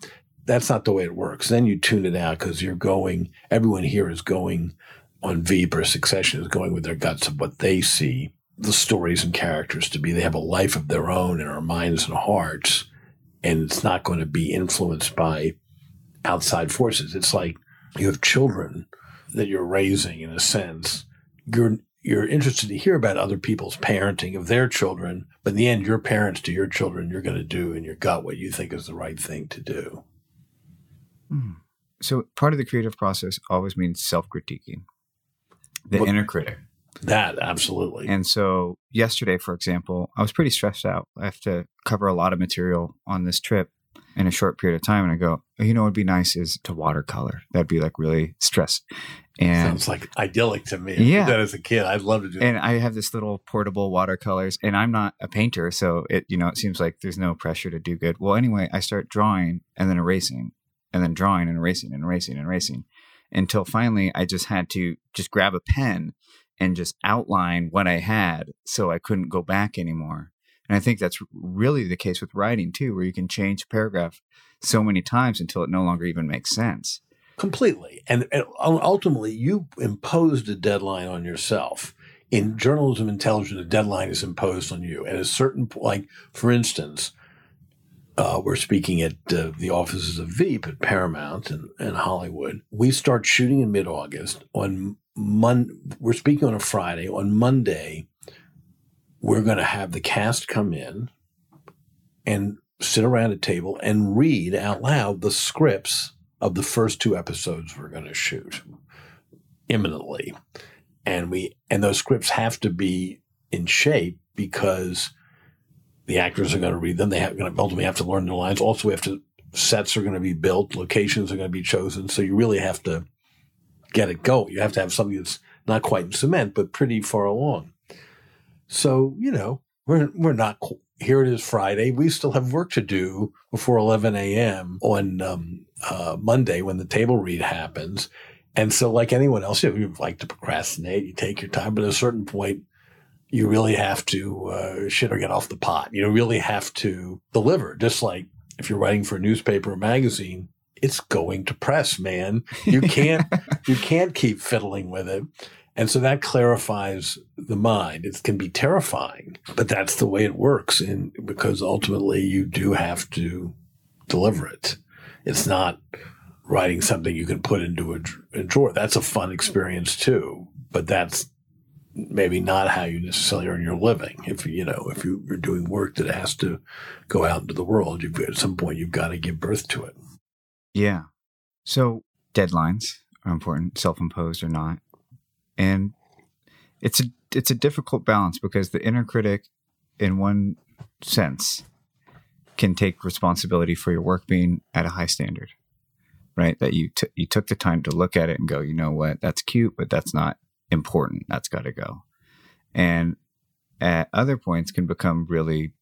That's not the way it works. Then you tune it out because you're going, everyone here is going on Veep or Succession is going with their guts of what they see the stories and characters to be. They have a life of their own in our minds and hearts, and it's not going to be influenced by outside forces. It's like you have children that you're raising in a sense. You're you're interested to hear about other people's parenting of their children, but in the end, your parents to your children, you're going to do in your gut what you think is the right thing to do. Hmm. So part of the creative process always means self-critiquing, the well, inner critic. That absolutely. And so yesterday, for example, I was pretty stressed out. I have to cover a lot of material on this trip in a short period of time. And I go, oh, you know, what'd be nice is to watercolor. That'd be like really stress. And sounds like idyllic to me. Yeah. that as a kid, I'd love to do. And that. I have this little portable watercolors, and I'm not a painter, so it you know it seems like there's no pressure to do good. Well, anyway, I start drawing and then erasing, and then drawing and erasing and erasing and erasing, until finally I just had to just grab a pen and just outline what I had, so I couldn't go back anymore. And I think that's really the case with writing too, where you can change a paragraph so many times until it no longer even makes sense. Completely. And, and ultimately, you imposed a deadline on yourself. In journalism intelligence, a deadline is imposed on you. At a certain point, like for instance, uh, we're speaking at uh, the offices of Veep at Paramount and, and Hollywood. We start shooting in mid August. On Mon- we're speaking on a Friday. On Monday, we're going to have the cast come in and sit around a table and read out loud the scripts of the first two episodes we're going to shoot imminently. And we and those scripts have to be in shape because the actors are going to read them. They have going to ultimately have to learn the lines. Also, we have to sets are going to be built, locations are going to be chosen. So you really have to get it going. You have to have something that's not quite in cement, but pretty far along. So, you know, we're, we're not, here it is Friday. We still have work to do before 11 a.m. on um, uh, Monday when the table read happens. And so, like anyone else, if you like to procrastinate, you take your time, but at a certain point, you really have to uh, shit or get off the pot. You know, really have to deliver. Just like if you're writing for a newspaper or magazine, it's going to press, man. You can't you can't keep fiddling with it. And so that clarifies the mind. It can be terrifying, but that's the way it works. And because ultimately you do have to deliver it. It's not writing something you can put into a, a drawer. That's a fun experience too, but that's maybe not how you necessarily earn your living. If you know, if you're doing work that has to go out into the world, you've at some point you've got to give birth to it. Yeah. So deadlines are important, self-imposed or not and it's a it's a difficult balance because the inner critic, in one sense, can take responsibility for your work being at a high standard, right? That you t- you took the time to look at it and go, you know what, that's cute, but that's not important. That's got to go. And at other points, can become really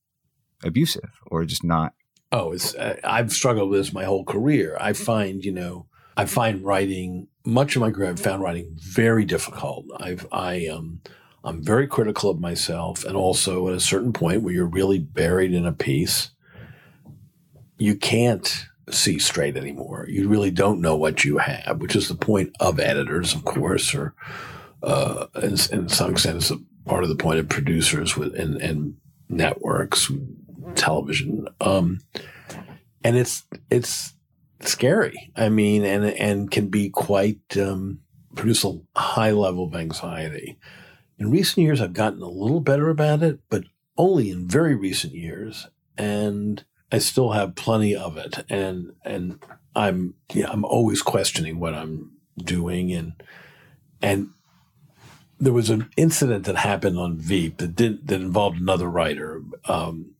abusive or just not. Oh, it's I've struggled with this my whole career. I find you know I find writing much of my career. I've found writing very difficult. I've I um I'm very critical of myself, and also at a certain point where you're really buried in a piece, you can't see straight anymore. You really don't know what you have, which is the point of editors, of course, or uh, in, in some sense, part of the point of producers with and, and networks, television. Um, and it's it's scary. I mean, and and can be quite um, produce a high level of anxiety. In recent years, I've gotten a little better about it, but only in very recent years, and I still have plenty of it. And and I'm yeah, I'm always questioning what I'm doing, and and there was an incident that happened on Veep that did that involved another writer. Um,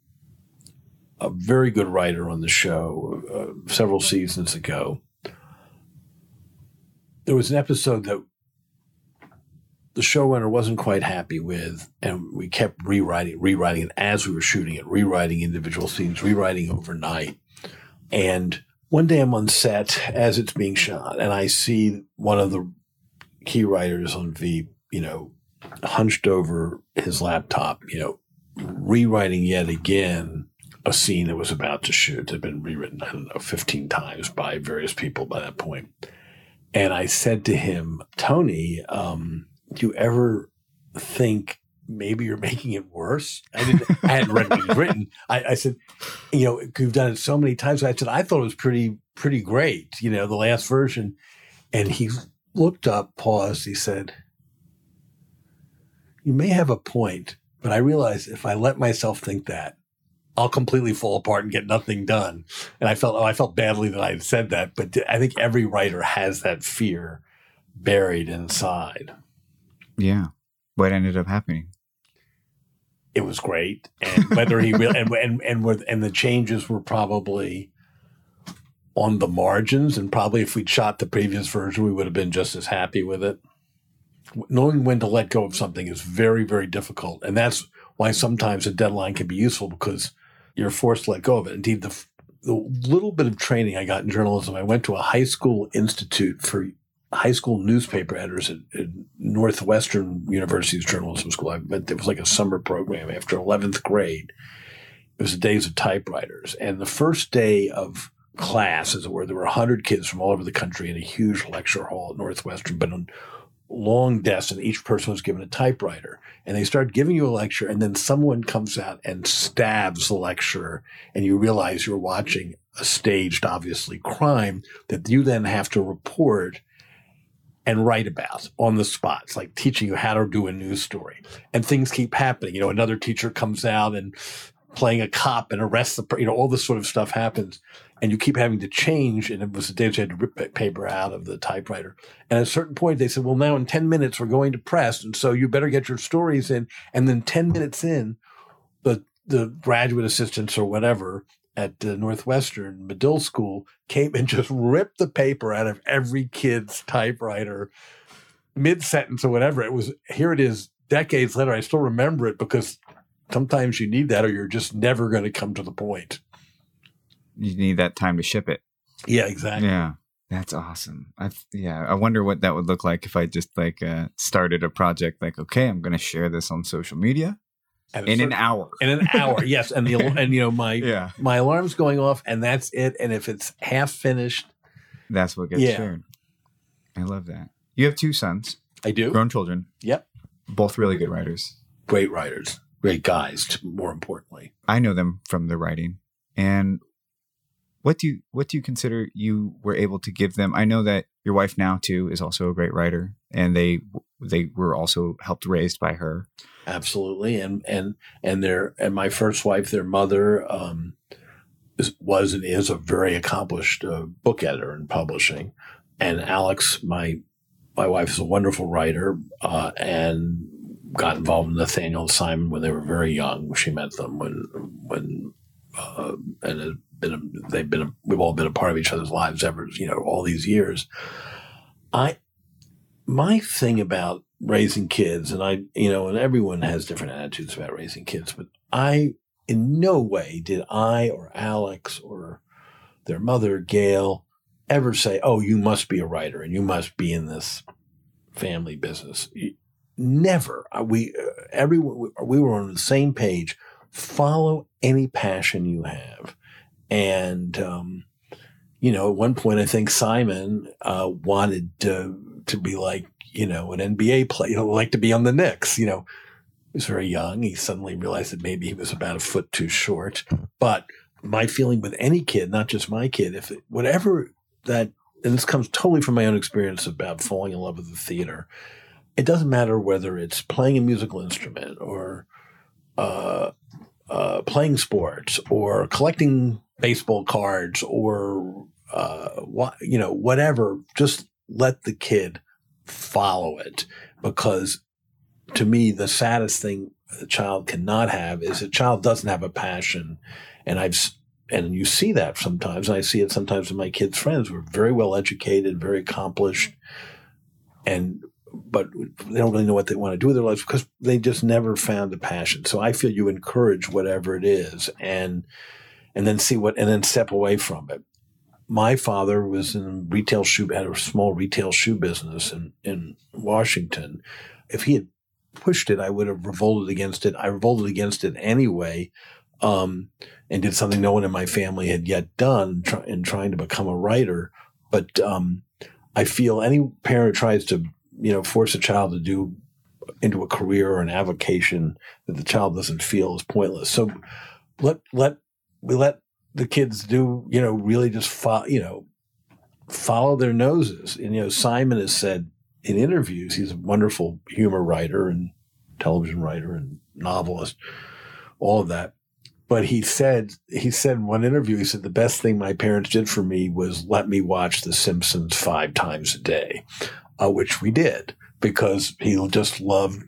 a very good writer on the show uh, several seasons ago. There was an episode that the showrunner wasn't quite happy with, and we kept rewriting, rewriting it as we were shooting it, rewriting individual scenes, rewriting overnight. And one day I'm on set as it's being shot, and I see one of the key writers on Veep, you know, hunched over his laptop, you know, rewriting yet again a scene that was about to shoot. Had been rewritten, I don't know, 15 times by various people by that point. And I said to him, Tony, um, do you ever think maybe you're making it worse? I didn't, I hadn't read what written. I, I, said, you know, you've done it so many times. I said, I thought it was pretty, pretty great, you know, the last version. And he looked up, paused. He said, you may have a point, but I realize if I let myself think that, I'll completely fall apart and get nothing done. And I felt, oh, I felt badly that I had said that, but I think every writer has that fear buried inside. Yeah. What ended up happening? It was great, and whether he really and and and, with, and the changes were probably on the margins, and probably if we'd shot the previous version, we would have been just as happy with it. Knowing when to let go of something is very, very difficult, and that's why sometimes a deadline can be useful because you're forced to let go of it. Indeed, the, the little bit of training I got in journalism, I went to a high school institute for high school newspaper editors at, at Northwestern University's journalism school. I went, it was like a summer program after 11th grade. It was the days of typewriters. And the first day of class, as it were, there were 100 kids from all over the country in a huge lecture hall at Northwestern, but on long desks, and each person was given a typewriter and they start giving you a lecture and then someone comes out and stabs the lecturer and you realize you're watching a staged obviously crime that you then have to report and write about on the spot. It's like teaching you how to do a news story. And things keep happening. You know, another teacher comes out and playing a cop and arrests the, you know, all this sort of stuff happens and you keep having to change. And it was the day you had to rip paper out of the typewriter. And at a certain point, they said, well, now in 10 minutes, we're going to press. And so you better get your stories in. And then 10 minutes in, the, the graduate assistants or whatever at uh, Northwestern Medill School came and just ripped the paper out of every kid's typewriter mid sentence or whatever. It was, here it is decades later. I still remember it because sometimes you need that or you're just never going to come to the point you need that time to ship it. Yeah, exactly. Yeah. That's awesome. I yeah, I wonder what that would look like if I just like uh, started a project like okay, I'm going to share this on social media in certain, an hour. In an hour, yes, and the and you know my yeah. my alarm's going off and that's it and if it's half finished that's what gets yeah. shared. I love that. You have two sons. I do. Grown children. Yep. Both really good writers. Great writers. Great guys, more importantly. I know them from the writing. And what do you what do you consider you were able to give them? I know that your wife now too is also a great writer, and they they were also helped raised by her. Absolutely, and and and their and my first wife, their mother, um, was and is a very accomplished uh, book editor in publishing, and Alex, my my wife is a wonderful writer, uh, and got involved with Nathaniel Simon when they were very young. She met them when when uh, and been a, they've been a, we've all been a part of each other's lives ever you know all these years. I my thing about raising kids, and I you know, and everyone has different attitudes about raising kids, but I in no way did I or Alex or their mother Gail ever say, "Oh, you must be a writer and you must be in this family business." Never. We uh, everyone we were on the same page. Follow any passion you have. And, um, you know, at one point, I think Simon uh, wanted to, to be like, you know, an NBA player, you know, like to be on the Knicks. You know, he was very young. He suddenly realized that maybe he was about a foot too short. But my feeling with any kid, not just my kid, if it, whatever that, and this comes totally from my own experience about falling in love with the theater, it doesn't matter whether it's playing a musical instrument or uh, uh, playing sports or collecting baseball cards or uh, you know whatever just let the kid follow it. Because to me the saddest thing a child cannot have is a child doesn't have a passion. And i've and you see that sometimes. I see it sometimes in my kids friends. Who are very well educated very accomplished. And but they don't really know what they want to do with their lives because they just never found a passion. So i feel you encourage whatever it is. And and then see what, and then step away from it. my father was in retail shoe, had a small retail shoe business in, in Washington. If he had pushed it, I would have revolted against it. I revolted against it anyway, um, and did something no one in my family had yet done try, in trying to become a writer. But um, I feel any parent tries to, you know, force a child to do into a career or an avocation that the child doesn't feel is pointless. So let let we let the kids do, you know, really just follow, you know, follow their noses. And you know, Simon has said in interviews, he's a wonderful humor writer and television writer and novelist, all of that. But he said, he said in one interview, he said, the best thing my parents did for me was let me watch The Simpsons five times a day, uh, which we did because he just loved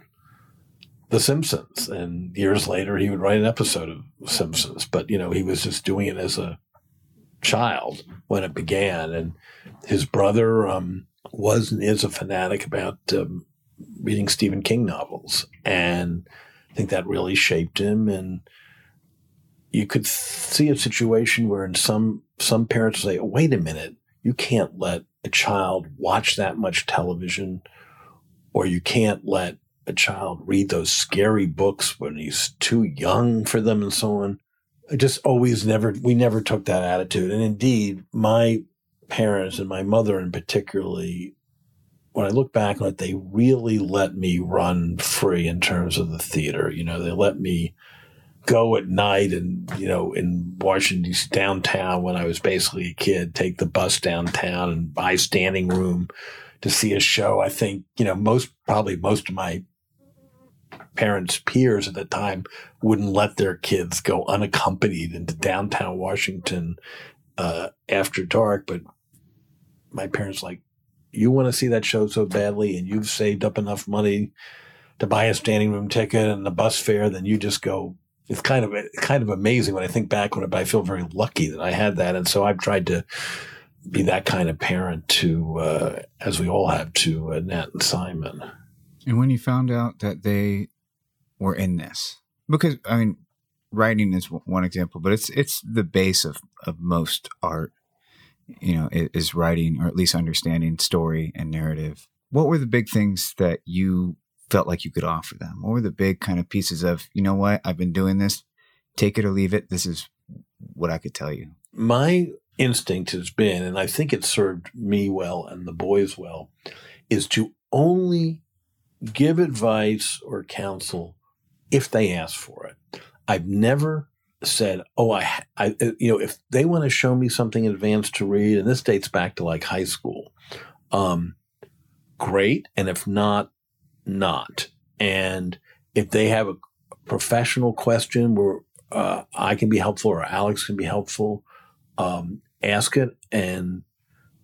The Simpsons. And years later, he would write an episode of Simpsons. But, you know, he was just doing it as a child when it began. And his brother um, was and is a fanatic about um, reading Stephen King novels. And I think that really shaped him. And you could see a situation where in some some parents say, wait a minute, you can't let a child watch that much television or you can't let a child read those scary books when he's too young for them and so on. I just always never, we never took that attitude. And indeed, my parents and my mother in particularly, when I look back on it, they really let me run free in terms of the theater. You know, they let me go at night and, you know, in Washington, downtown when I was basically a kid, take the bus downtown and buy standing room to see a show. I think, you know, most, probably most of my parents' peers at the time wouldn't let their kids go unaccompanied into downtown Washington uh, after dark. But my parents, like, you want to see that show so badly and you've saved up enough money to buy a standing room ticket and the bus fare, then you just go. It's kind of kind of amazing when I think back on it, but I feel very lucky that I had that. And so I've tried to be that kind of parent to, uh, as we all have to uh, Nat and Simon. And when you found out that they were in this, because I mean, writing is one example, but it's it's the base of of most art. You know, is writing or at least understanding story and narrative. What were the big things that you felt like you could offer them? What were the big kind of pieces of, you know what, I've been doing this, take it or leave it. This is what I could tell you. My instinct has been, and I think it served me well and the boys well, is to only give advice or counsel if they ask for it. I've never said, "Oh, I, I, you know, if they want to show me something advanced to read," and this dates back to like high school, um, great, and if not, not. And if they have a professional question where uh, I can be helpful or Alex can be helpful, um, ask it, and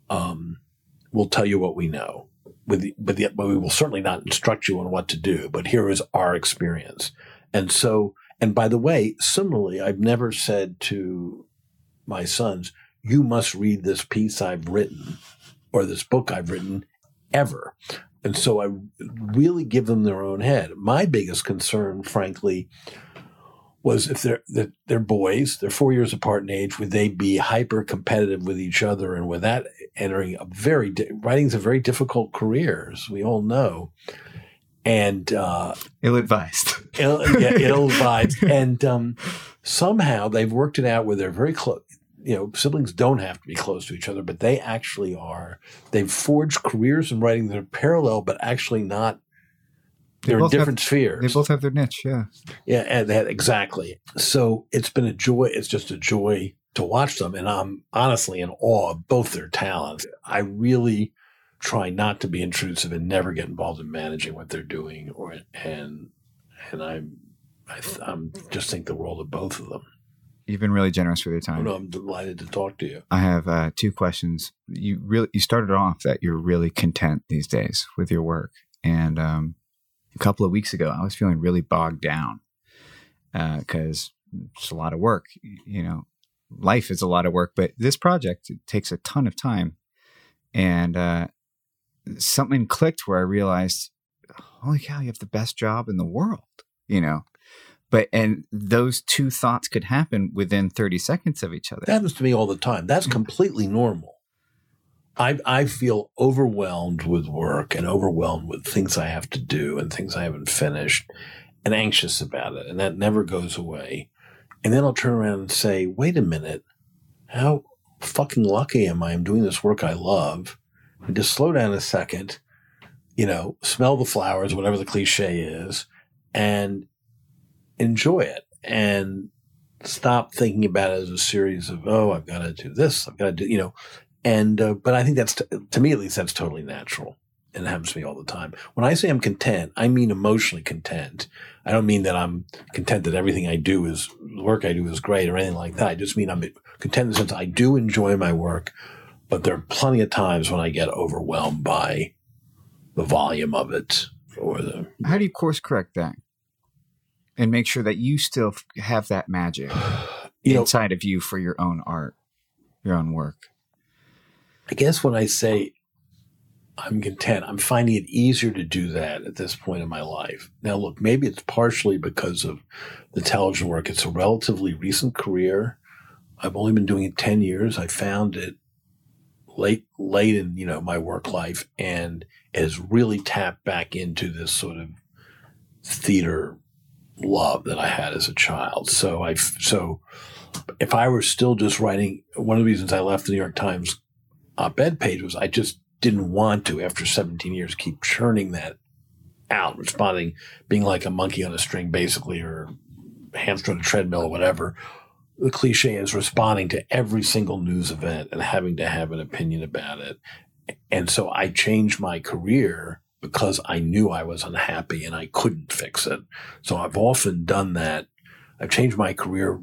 um, we'll tell you what we know. With the, but, the, but we will certainly not instruct you on what to do. But here is our experience, and so and by the way, similarly, I've never said to my sons, "You must read this piece I've written or this book I've written." Ever. And so I really give them their own head. My biggest concern, frankly, was if they're they're boys, they're four years apart in age, would they be hyper competitive with each other, and with that entering a very writing's a very difficult career, as we all know, and uh, ill advised, Ill, yeah, ill advised, and um, somehow they've worked it out where they're very close. You know, siblings don't have to be close to each other, but they actually are. They've forged careers in writing that are parallel, but actually not they're in different have, spheres. They both have their niche, yeah. Yeah, and that exactly. So it's been a joy. It's just a joy to watch them, and I'm honestly in awe of both their talents. I really try not to be intrusive and never get involved in managing what they're doing, or and and I'm I, am just think the world of both of them. You've been really generous with your time. Oh, no, I'm delighted to talk to you. I have uh, two questions. You really you started off that you're really content these days with your work, and um, a couple of weeks ago, I was feeling really bogged down because uh, it's a lot of work. You know, life is a lot of work, but this project takes a ton of time. And uh, something clicked where I realized, holy cow, you have the best job in the world, you know. But and those two thoughts could happen within 30 seconds of each other. That happens to me all the time. That's completely normal. I, I feel overwhelmed with work and overwhelmed with things I have to do and things I haven't finished and anxious about it. And that never goes away. And then I'll turn around and say, wait a minute, how fucking lucky am I? I'm doing this work I love. And just slow down a second, you know, smell the flowers, whatever the cliche is, and enjoy it. And stop thinking about it as a series of, oh, I've got to do this, I've got to do, you know, and, uh, but I think that's, t- to me at least, that's totally natural. And it happens to me all the time. When I say I'm content, I mean emotionally content. I don't mean that I'm content that everything I do is, the work I do is great or anything like that. I just mean I'm content in the sense I do enjoy my work, but there are plenty of times when I get overwhelmed by the volume of it or the. How do you course correct that? And make sure that you still have that magic You know, inside of you for your own art, your own work. I guess when I say I'm content, I'm finding it easier to do that at this point in my life. Now, look, maybe it's partially because of the television work. It's a relatively recent career. I've only been doing it 10 years. I found it late, late in, you know, my work life and has really tapped back into this sort of theater love that I had as a child. So I, so if I were still just writing, one of the reasons I left the New York Times op-ed page was I just didn't want to after 17 years keep churning that out, responding, being like a monkey on a string, basically, or hamster on a treadmill or whatever. The cliche is responding to every single news event and having to have an opinion about it. And so I changed my career because I knew I was unhappy and I couldn't fix it. So I've often done that. I've changed my career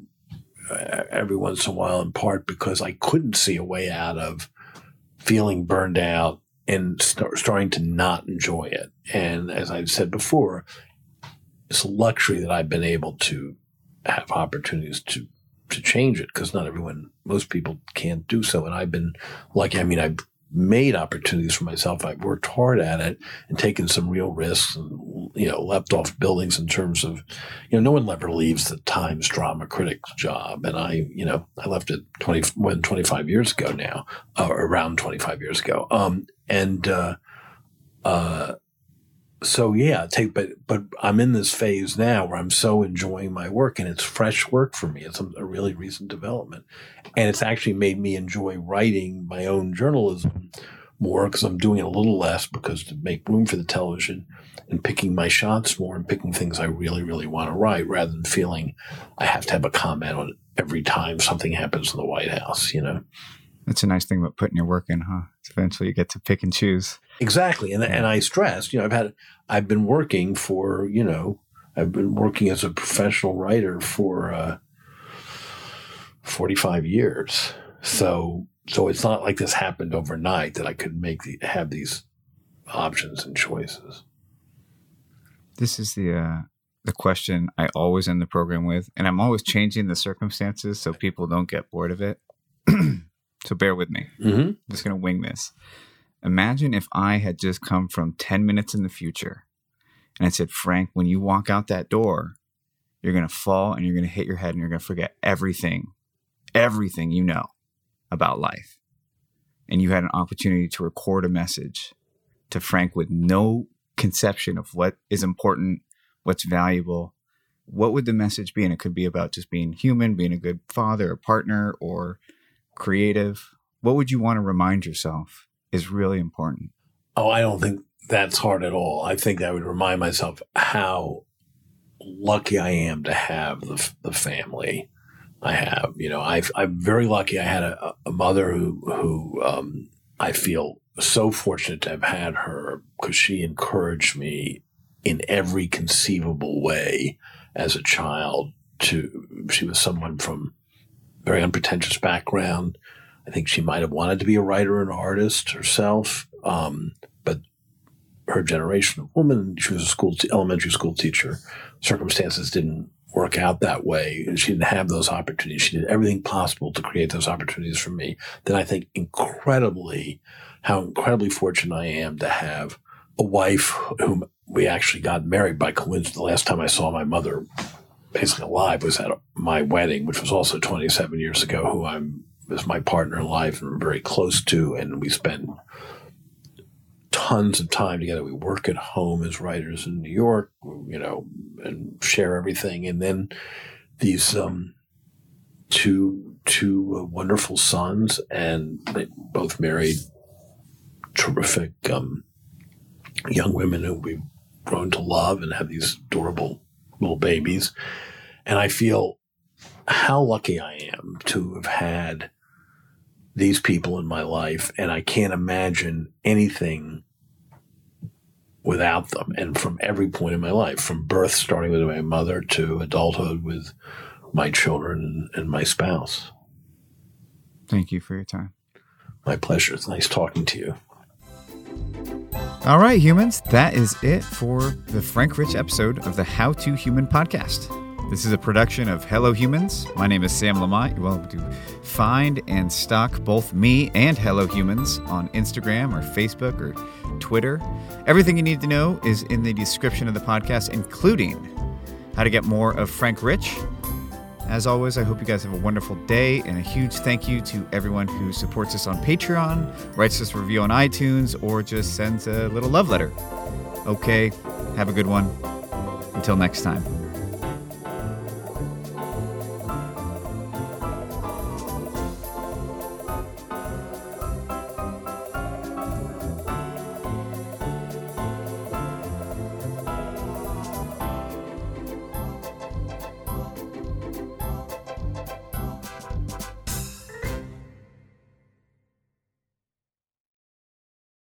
uh, every once in a while in part because I couldn't see a way out of feeling burned out and start, starting to not enjoy it. And as I've said before, it's a luxury that I've been able to have opportunities to to change it because not everyone, most people can't do so. And I've been lucky. I mean, I've made opportunities for myself. I've worked hard at it and taken some real risks and, you know, leapt off buildings in terms of, you know, no one ever leaves the Times drama critic's job. And I, you know, I left it 20, more than 25 years ago now, uh, around 25 years ago. Um, and, uh, uh, so yeah, take, but, but I'm in this phase now where I'm so enjoying my work and it's fresh work for me. It's a, a really recent development. And it's actually made me enjoy writing my own journalism more because I'm doing it a little less because to make room for the television and picking my shots more and picking things I really, really want to write rather than feeling I have to have a comment on it every time something happens in the White House, you know? That's a nice thing about putting your work in, huh? Eventually you get to pick and choose. Exactly. And, and I stressed, you know, I've had, I've been working for, you know, I've been working as a professional writer for, uh, 45 years. So, so it's not like this happened overnight that I could make the, have these options and choices. This is the uh, the question I always end the program with, and I'm always changing the circumstances so people don't get bored of it. so bear with me. Mm-hmm. I'm just gonna wing this. Imagine if I had just come from 10 minutes in the future and I said, Frank, when you walk out that door, you're going to fall and you're going to hit your head and you're going to forget everything, everything you know about life. And you had an opportunity to record a message to Frank with no conception of what is important, what's valuable. What would the message be? And it could be about just being human, being a good father, a partner, or creative. What would you want to remind yourself is really important? Oh, I don't think that's hard at all. I think I would remind myself how lucky I am to have the, the family I have. You know, i am very lucky. I had a, a mother who, who um, I feel so fortunate to have had her because she encouraged me in every conceivable way as a child. To she was someone from very unpretentious background. I think she might have wanted to be a writer and artist herself, um, but her generation of woman, she was a school elementary school teacher. Circumstances didn't work out that way. She didn't have those opportunities. She did everything possible to create those opportunities for me. Then I think incredibly, how incredibly fortunate I am to have a wife whom we actually got married by coincidence. The last time I saw my mother basically alive was at my wedding, which was also 27 years ago, who I'm is my partner in life and very close to, and we spend tons of time together. We work at home as writers in New York, you know, and share everything. And then these um, two two uh, wonderful sons, and they both married terrific um, young women who we've grown to love and have these adorable little babies. And I feel how lucky I am to have had these people in my life. And I can't imagine anything without them. And from every point in my life, from birth, starting with my mother, to adulthood with my children and my spouse. Thank you for your time. My pleasure. It's nice talking to you. All right, humans, that is it for the Frank Rich episode of the How to Human podcast. This is a production of Hello Humans. My name is Sam Lamont. You're welcome to find and stalk both me and Hello Humans on Instagram or Facebook or Twitter. Everything you need to know is in the description of the podcast, including how to get more of Frank Rich. As always, I hope you guys have a wonderful day and a huge thank you to everyone who supports us on Patreon, writes us a review on iTunes, or just sends a little love letter. Okay, have a good one. Until next time.